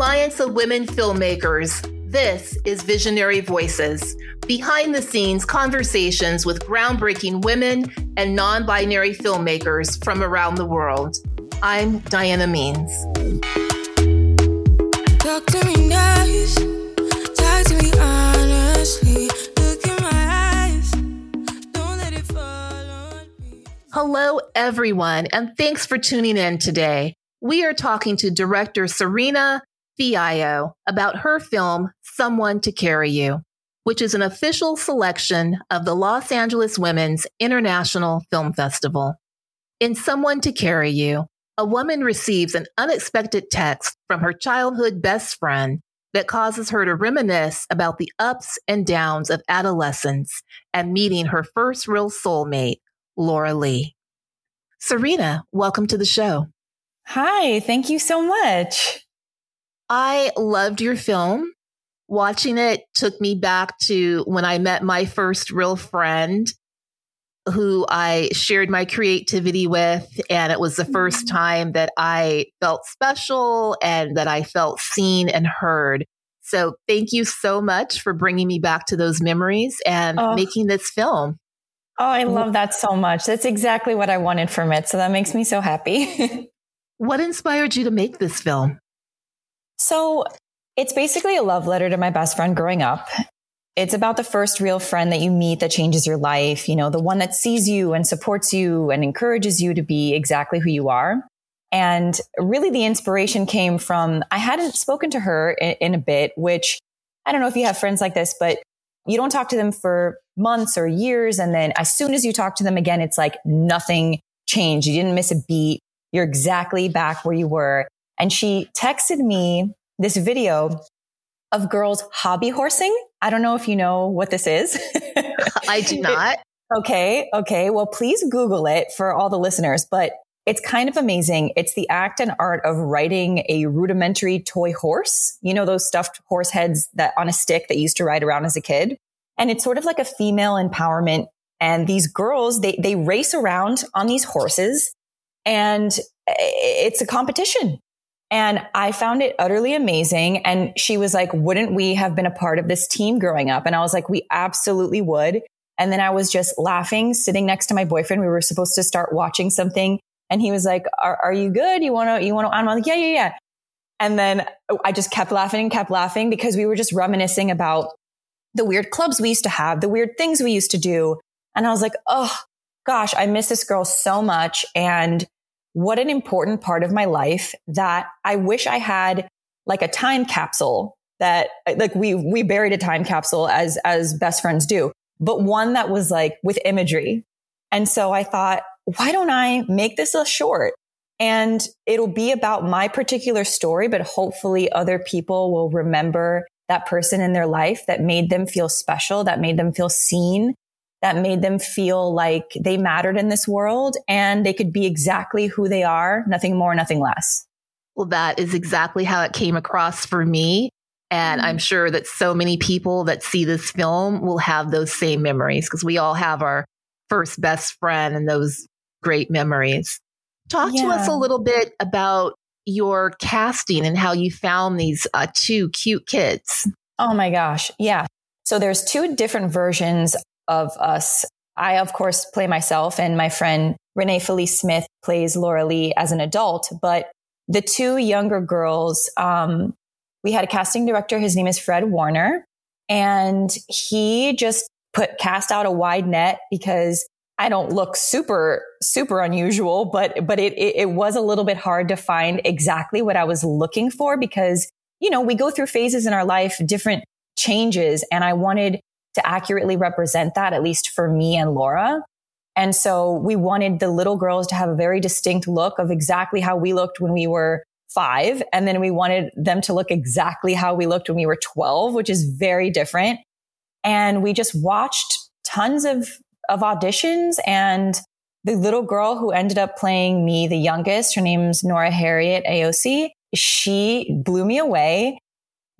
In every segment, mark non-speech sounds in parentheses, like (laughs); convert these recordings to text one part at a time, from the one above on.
Alliance of Women Filmmakers. This is Visionary Voices, behind the scenes conversations with groundbreaking women and non binary filmmakers from around the world. I'm Diana Means. Talk to me nice, talk to me honestly. Look in my eyes, don't let it fall on me. Hello, everyone, and thanks for tuning in today. We are talking to director Cyrina Fiallo about her film, Someone to Carry You, which is an official selection of the Los Angeles Women's International Film Festival. In Someone to Carry You, a woman receives an unexpected text from her childhood best friend that causes her to reminisce about the ups and downs of adolescence and meeting her first real soulmate, Laura Lee. Cyrina, welcome to the show. Hi, thank you so much. I loved your film. Watching it took me back to when I met my first real friend who I shared my creativity with. And it was the first mm-hmm. time that I felt special and that I felt seen and heard. So thank you so much for bringing me back to those memories and oh. making this film. Oh, I love that so much. That's exactly what I wanted from it. So that makes me so happy. (laughs) what inspired you to make this film? So it's basically a love letter to my best friend growing up. It's about the first real friend that you meet that changes your life, you know, the one that sees you and supports you and encourages you to be exactly who you are. And really the inspiration came from, I hadn't spoken to her in, in a bit, which I don't know if you have friends like this, but you don't talk to them for months or years. And then as soon as you talk to them again, it's like nothing changed. You didn't miss a beat. You're exactly back where you were. And she texted me this video of girls hobby horsing. I don't know if you know what this is. (laughs) I do not. okay. Okay. Well, please Google it for all the listeners, but it's kind of amazing. It's the act and art of riding a rudimentary toy horse. You know, those stuffed horse heads that on a stick that used to ride around as a kid. And it's sort of like a female empowerment. And these girls, they, they race around on these horses and eh, it's a competition. And I found it utterly amazing. And she was like, wouldn't we have been a part of this team growing up? And I was like, we absolutely would. And then I was just laughing, sitting next to my boyfriend. We were supposed to start watching something. And he was like, are, are you good? You want to, you want to, I'm like, yeah, yeah, yeah. And then I just kept laughing and kept laughing because we were just reminiscing about the weird clubs we used to have, the weird things we used to do. And I was like, oh gosh, I miss this girl so much. And what an important part of my life that I wish I had like a time capsule that like we, we buried a time capsule as, as best friends do, but one that was like with imagery. And so I thought, why don't I make this a short? And it'll be about my particular story, but hopefully other people will remember that person in their life that made them feel special, that made them feel seen, that made them feel like they mattered in this world and they could be exactly who they are, nothing more, nothing less. Well, that is exactly how it came across for me. And I'm mm-hmm. sure that so many people that see this film will have those same memories because we all have our first best friend and those great memories. Talk yeah. to us a little bit about your casting and how you found these uh, two cute kids. Oh my gosh. Yeah. So there's two different versions of us. I, of course, play myself and my friend Renee Felice Smith plays Laura Lee as an adult, but the two younger girls, um, we had a casting director. His name is Fred Warner and he just put cast out a wide net because I don't look super, super unusual, but, but it, it, it was a little bit hard to find exactly what I was looking for because, you know, we go through phases in our life, different changes. And I wanted to accurately represent that, at least for me and Laura. And so we wanted the little girls to have a very distinct look of exactly how we looked when we were five. And then we wanted them to look exactly how we looked when we were 12, which is very different. And we just watched tons of, of auditions and the little girl who ended up playing me, the youngest, her name's Nora Harriet AOC. She blew me away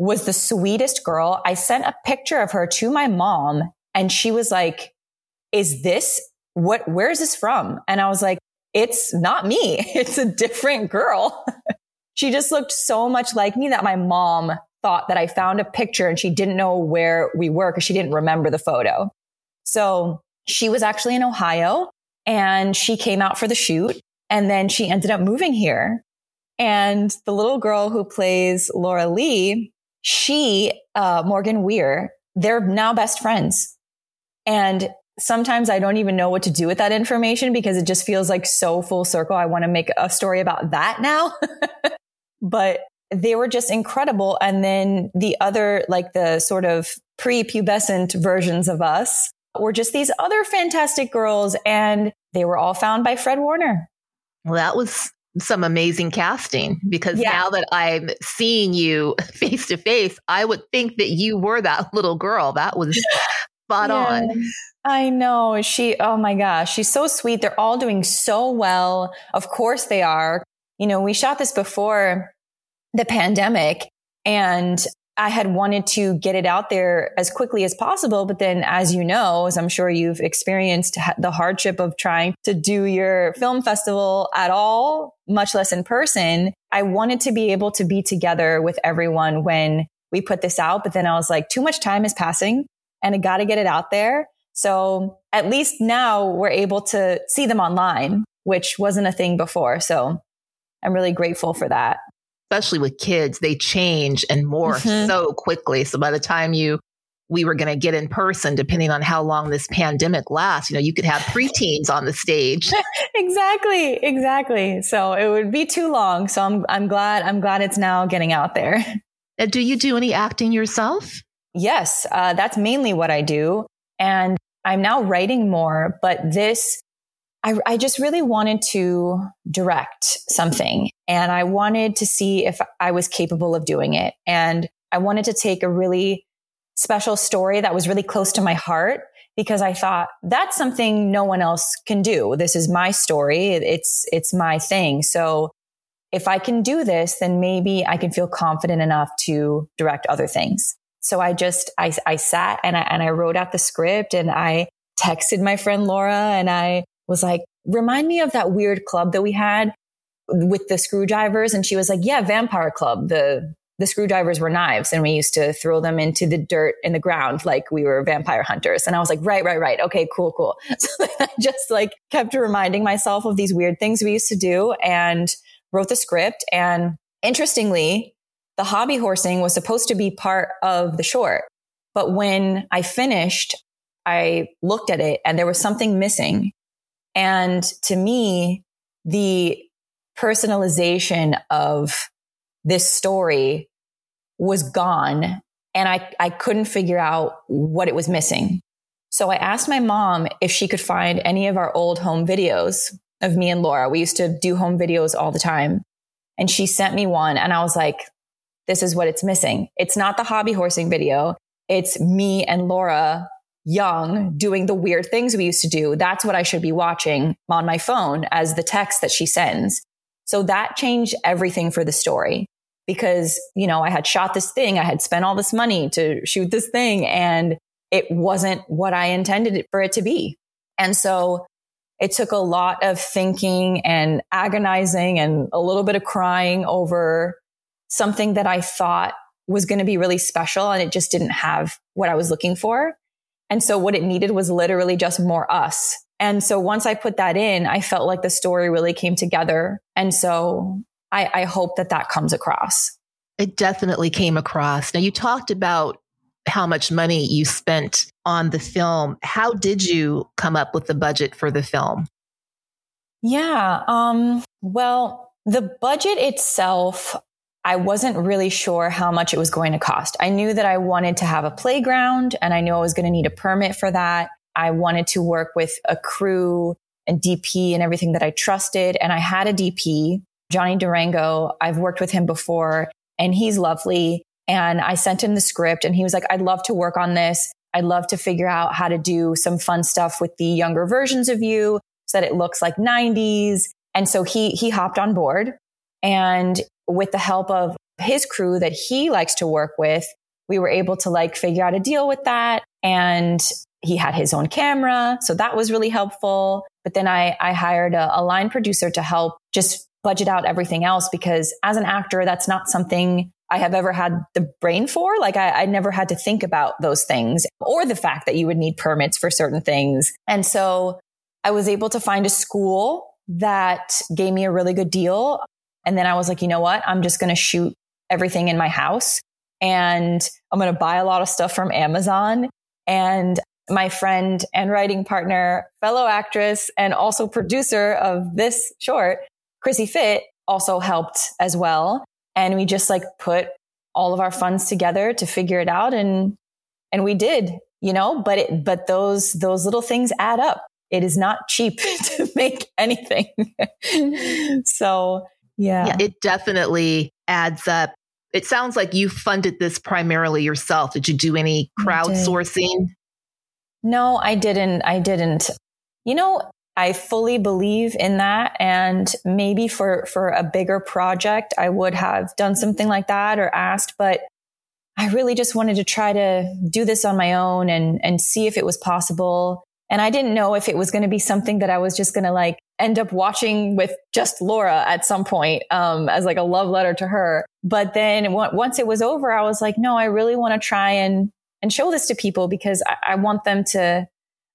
was the sweetest girl. I sent a picture of her to my mom and she was like, is this what, where is this from? And I was like, it's not me. (laughs) It's a different girl. (laughs) she just looked so much like me that my mom thought that I found a picture and she didn't know where we were because she didn't remember the photo. So she was actually in Ohio and she came out for the shoot and then she ended up moving here. And the little girl who plays Laura Lee, she, uh, Morgan Weir, they're now best friends. And sometimes I don't even know what to do with that information because it just feels like so full circle. I want to make a story about that now. (laughs) but they were just incredible. And then the other, like the sort of pre-pubescent versions of us were just these other fantastic girls. And they were all found by Fred Warner. Well, that was some amazing casting because yeah. now that I'm seeing you face to face, I would think that you were that little girl. That was (laughs) spot yeah. on. I know. She, oh my gosh, she's so sweet. They're all doing so well. Of course they are. You know, we shot this before the pandemic and I had wanted to get it out there as quickly as possible. But then, as you know, as I'm sure you've experienced the hardship of trying to do your film festival at all, much less in person, I wanted to be able to be together with everyone when we put this out. But then I was like, too much time is passing and I got to get it out there. So at least now we're able to see them online, which wasn't a thing before. So I'm really grateful for that. Especially with kids, they change and morph mm-hmm. so quickly. So by the time you we were going to get in person, depending on how long this pandemic lasts. You know, you could have preteens on the stage. (laughs) exactly, exactly. So it would be too long. So I'm I'm glad I'm glad it's now getting out there. do you do any acting yourself? Yes, uh, that's mainly what I do. And I'm now writing more, but this, I, I just really wanted to direct something and I wanted to see if I was capable of doing it. And I wanted to take a really special story that was really close to my heart because I thought that's something no one else can do. This is my story. It's, it's my thing. So if I can do this, then maybe I can feel confident enough to direct other things. So I just, I, I sat and I, and I wrote out the script and I texted my friend Laura and I was like, remind me of that weird club that we had with the screwdrivers. And she was like, yeah, vampire club. The, the screwdrivers were knives and we used to throw them into the dirt in the ground like we were vampire hunters. And I was like, right, right, right. Okay, cool, cool. (laughs) So I just like kept reminding myself of these weird things we used to do and wrote the script. And interestingly, the hobby horsing was supposed to be part of the short. But when I finished, I looked at it and there was something missing. And to me, the personalization of this story was gone and I, I couldn't figure out what it was missing. So I asked my mom if she could find any of our old home videos of me and Laura. We used to do home videos all the time. And she sent me one and I was like, this is what it's missing. It's not the hobby horsing video. It's me and Laura young doing the weird things we used to do. That's what I should be watching on my phone as the text that she sends. So that changed everything for the story because, you know, I had shot this thing. I had spent all this money to shoot this thing and it wasn't what I intended for it to be. And so it took a lot of thinking and agonizing and a little bit of crying over something that I thought was going to be really special and it just didn't have what I was looking for. And so what it needed was literally just more us. And so once I put that in, I felt like the story really came together. And so I, I hope that that comes across. It definitely came across. Now you talked about how much money you spent on the film. How did you come up with the budget for the film? Yeah. Um, well, the budget itself, I wasn't really sure how much it was going to cost. I knew that I wanted to have a playground and I knew I was going to need a permit for that. I wanted to work with a crew and DP and everything that I trusted. And I had a DP, Johnny Durango. I've worked with him before and he's lovely. And I sent him the script and he was like, I'd love to work on this. I'd love to figure out how to do some fun stuff with the younger versions of you so that it looks like 90s. And so he, he hopped on board and with the help of his crew that he likes to work with, we were able to like figure out a deal with that. And he had his own camera. So that was really helpful. But then I, I hired a, a line producer to help just budget out everything else because as an actor, that's not something I have ever had the brain for. Like I, I never had to think about those things or the fact that you would need permits for certain things. And so I was able to find a school that gave me a really good deal. And then I was like, you know what? I'm just going to shoot everything in my house and I'm going to buy a lot of stuff from Amazon. And my friend and writing partner, fellow actress, and also producer of this short, Chrissy Fit, also helped as well. And we just like put all of our funds together to figure it out. And, and we did, you know, but it, but those, those little things add up. It is not cheap (laughs) to make anything. (laughs) so yeah. yeah. It definitely adds up. It sounds like you funded this primarily yourself. Did you do any crowdsourcing? No, I didn't. I didn't. You know, I fully believe in that. And maybe for, for a bigger project, I would have done something like that or asked, but I really just wanted to try to do this on my own and, and see if it was possible. And I didn't know if it was going to be something that I was just going to like end up watching with just Laura at some point, um, as like a love letter to her. But then once it was over, I was like, no, I really want to try and, and show this to people because I, I want them to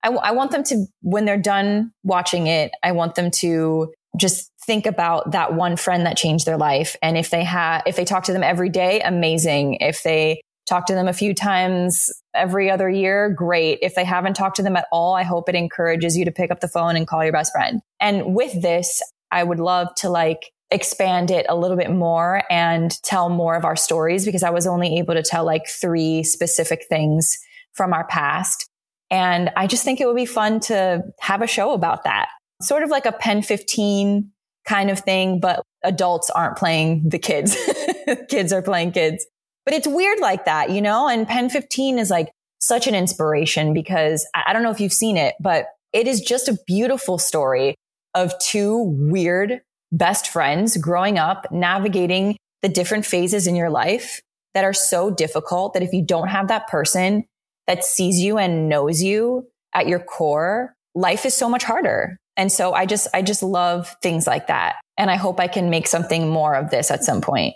I, w- I want them to, when they're done watching it, I want them to just think about that one friend that changed their life. And if they have, if they talk to them every day, amazing. If they talk to them a few times every other year, great. If they haven't talked to them at all, I hope it encourages you to pick up the phone and call your best friend. And with this, I would love to like expand it a little bit more and tell more of our stories because I was only able to tell like three specific things from our past. And I just think it would be fun to have a show about that. Sort of like a Pen 15 kind of thing, but adults aren't playing the kids. (laughs) kids are playing kids. But it's weird like that, you know? And Pen 15 is like such an inspiration because I don't know if you've seen it, but it is just a beautiful story of two weird best friends growing up, navigating the different phases in your life that are so difficult that if you don't have that person, that sees you and knows you at your core, life is so much harder. And so I just, I just love things like that. And I hope I can make something more of this at some point.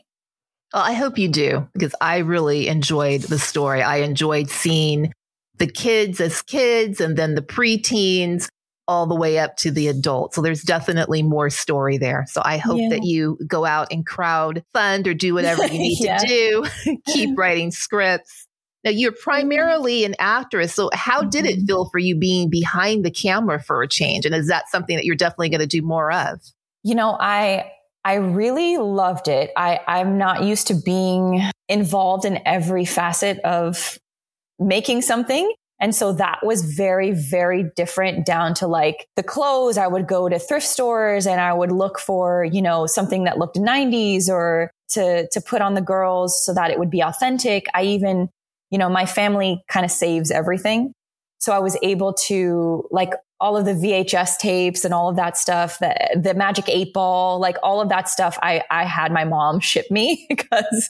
Well, I hope you do because I really enjoyed the story. I enjoyed seeing the kids as kids and then the preteens all the way up to the adults. So there's definitely more story there. So I hope yeah. that you go out and crowd fund or do whatever you need (laughs) yeah. to do. (laughs) Keep writing scripts now, you're primarily an actress. So, how did it mm-hmm. feel for you being behind the camera for a change? And is that something that you're definitely going to do more of? You know, I I really loved it. I, I'm not used to being involved in every facet of making something. And so that was very, very different down to like the clothes. I would go to thrift stores and I would look for, you know, something that looked 90s or to, to put on the girls so that it would be authentic. I even you know, my family kind of saves everything. So I was able to like all of the VHS tapes and all of that stuff, the, the magic eight ball, like all of that stuff. I, I had my mom (laughs) ship me (laughs) because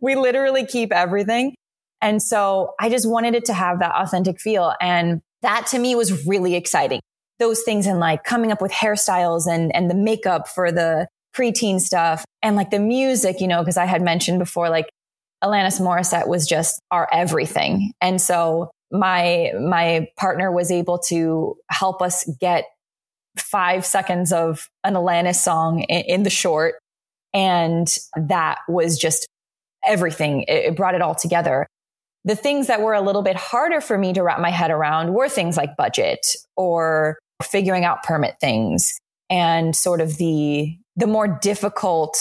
we literally keep everything. And so I just wanted it to have that authentic feel. And that to me was really exciting. Those things and like coming up with hairstyles and, and the makeup for the preteen stuff and like the music, you know, because I had mentioned before, like Alanis Morissette was just our everything. And so my, my partner was able to help us get five seconds of an Alanis song in, in the short. And that was just everything. It, it brought it all together. The things that were a little bit harder for me to wrap my head around were things like budget or figuring out permit things and sort of the, the more difficult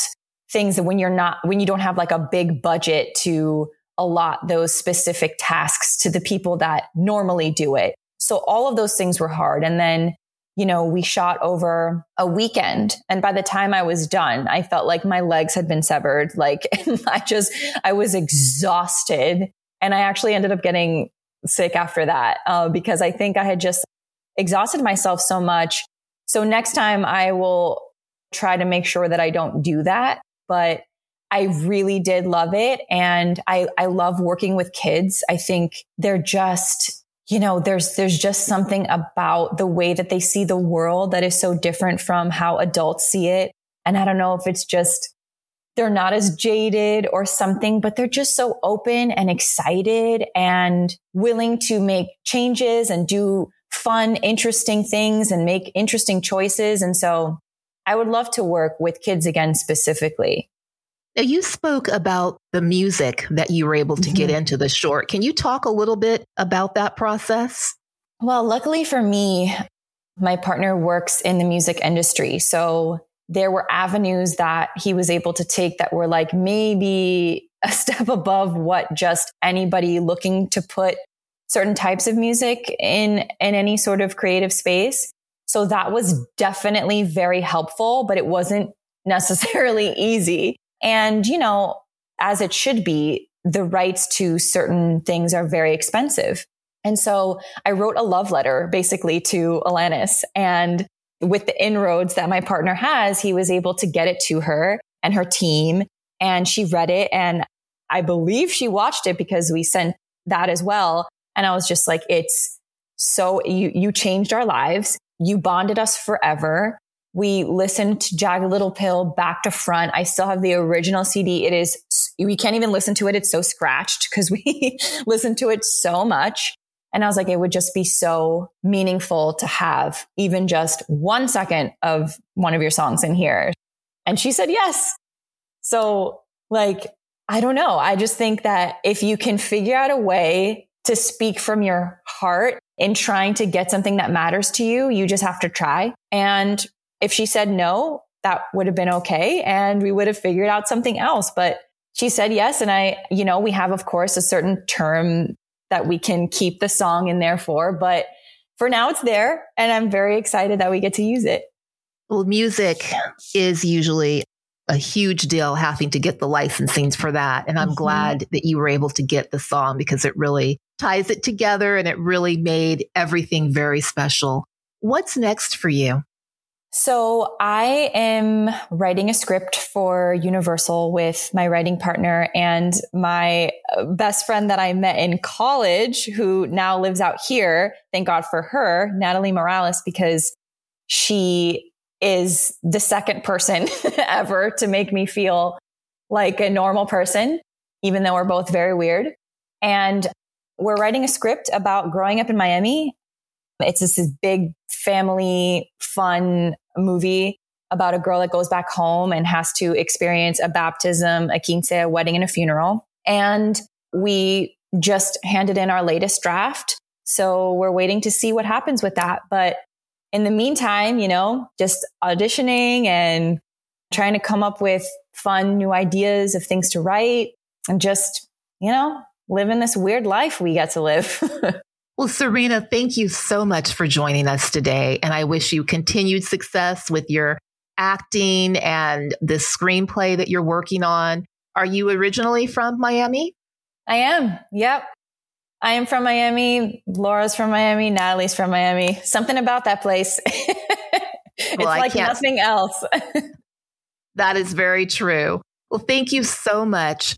things that when you're not, when you don't have like a big budget to allot those specific tasks to the people that normally do it. So all of those things were hard. And then, you know, we shot over a weekend. And by the time I was done, I felt like my legs had been severed. Like (laughs) I just, I was exhausted. And I actually ended up getting sick after that uh, because I think I had just exhausted myself so much. So next time I will try to make sure that I don't do that but I really did love it. And I, I love working with kids. I think they're just, you know, there's, there's just something about the way that they see the world that is so different from how adults see it. And I don't know if it's just they're not as jaded or something, but they're just so open and excited and willing to make changes and do fun, interesting things and make interesting choices. And so I would love to work with kids again specifically. Now, you spoke about the music that you were able to mm-hmm. get into the short. Can you talk a little bit about that process? Well, luckily for me, my partner works in the music industry. So there were avenues that he was able to take that were like maybe a (laughs) step above what just anybody looking to put certain types of music in in any sort of creative space. So that was definitely very helpful, but it wasn't (laughs) necessarily easy. And, you know, as it should be, the rights to certain things are very expensive. And so I wrote a love letter basically to Alanis and with the inroads that my partner has, he was able to get it to her and her team and she read it and I believe she watched it because we sent that as well. And I was just like, it's so you, you changed our lives. You bonded us forever. We listened to Jagged Little Pill back to front. I still have the original CD. It is, we can't even listen to it. It's so scratched (laughs) because we (laughs) listened to it so much. And I was like, it would just be so meaningful to have even just one second of one of your songs in here. And she said, yes. So like, I don't know. I just think that if you can figure out a way to speak from your heart in trying to get something that matters to you, you just have to try. And if she said no, that would have been okay. And we would have figured out something else. But she said yes. And I, you know, we have, of course, a certain term that we can keep the song in there for, but for now it's there. And I'm very excited that we get to use it. Well, music is usually a huge deal having to get the licensing for that. And I'm mm-hmm. glad that you were able to get the song because it really ties it together and it really made everything very special. What's next for you? So I am writing a script for Universal with my writing partner and my uh, best friend that I met in college, who now lives out here. Thank God for her, Natalie Morales, because she is the second person (laughs) ever to make me feel like a normal person, even though we're both very weird. And we're writing a script about growing up in Miami. It's this big family fun movie about a girl that goes back home and has to experience a baptism, a quince, a wedding, and a funeral. And we just handed in our latest draft. So we're waiting to see what happens with that. But in the meantime, you know, just auditioning and trying to come up with fun new ideas of things to write and just, you know, living this weird life we get to live. (laughs) Well, Cyrina, thank you so much for joining us today. And I wish you continued success with your acting and the screenplay that you're working on. Are you originally from Miami? I am. Yep. I am from Miami. Laura's from Miami. Natalie's from Miami. Something about that place. (laughs) it's well, like nothing else. (laughs) that is very true. Well, thank you so much.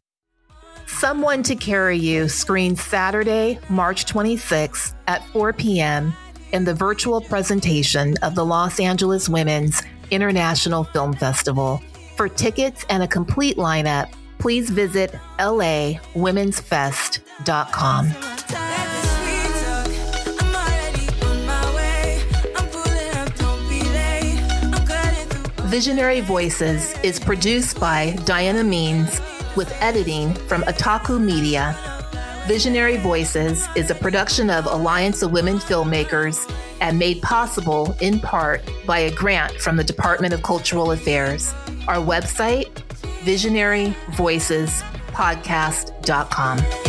Someone to Carry You screens Saturday, March 26th at 4 p.m. in the virtual presentation of the Los Angeles Women's International Film Festival. For tickets and a complete lineup, please visit lawomensfest.com. Visionary Voices is produced by Diana Means with editing from Otaku Media. Visionary Voices is a production of Alliance of Women Filmmakers and made possible in part by a grant from the Department of Cultural Affairs. Our website, visionaryvoicespodcast.com.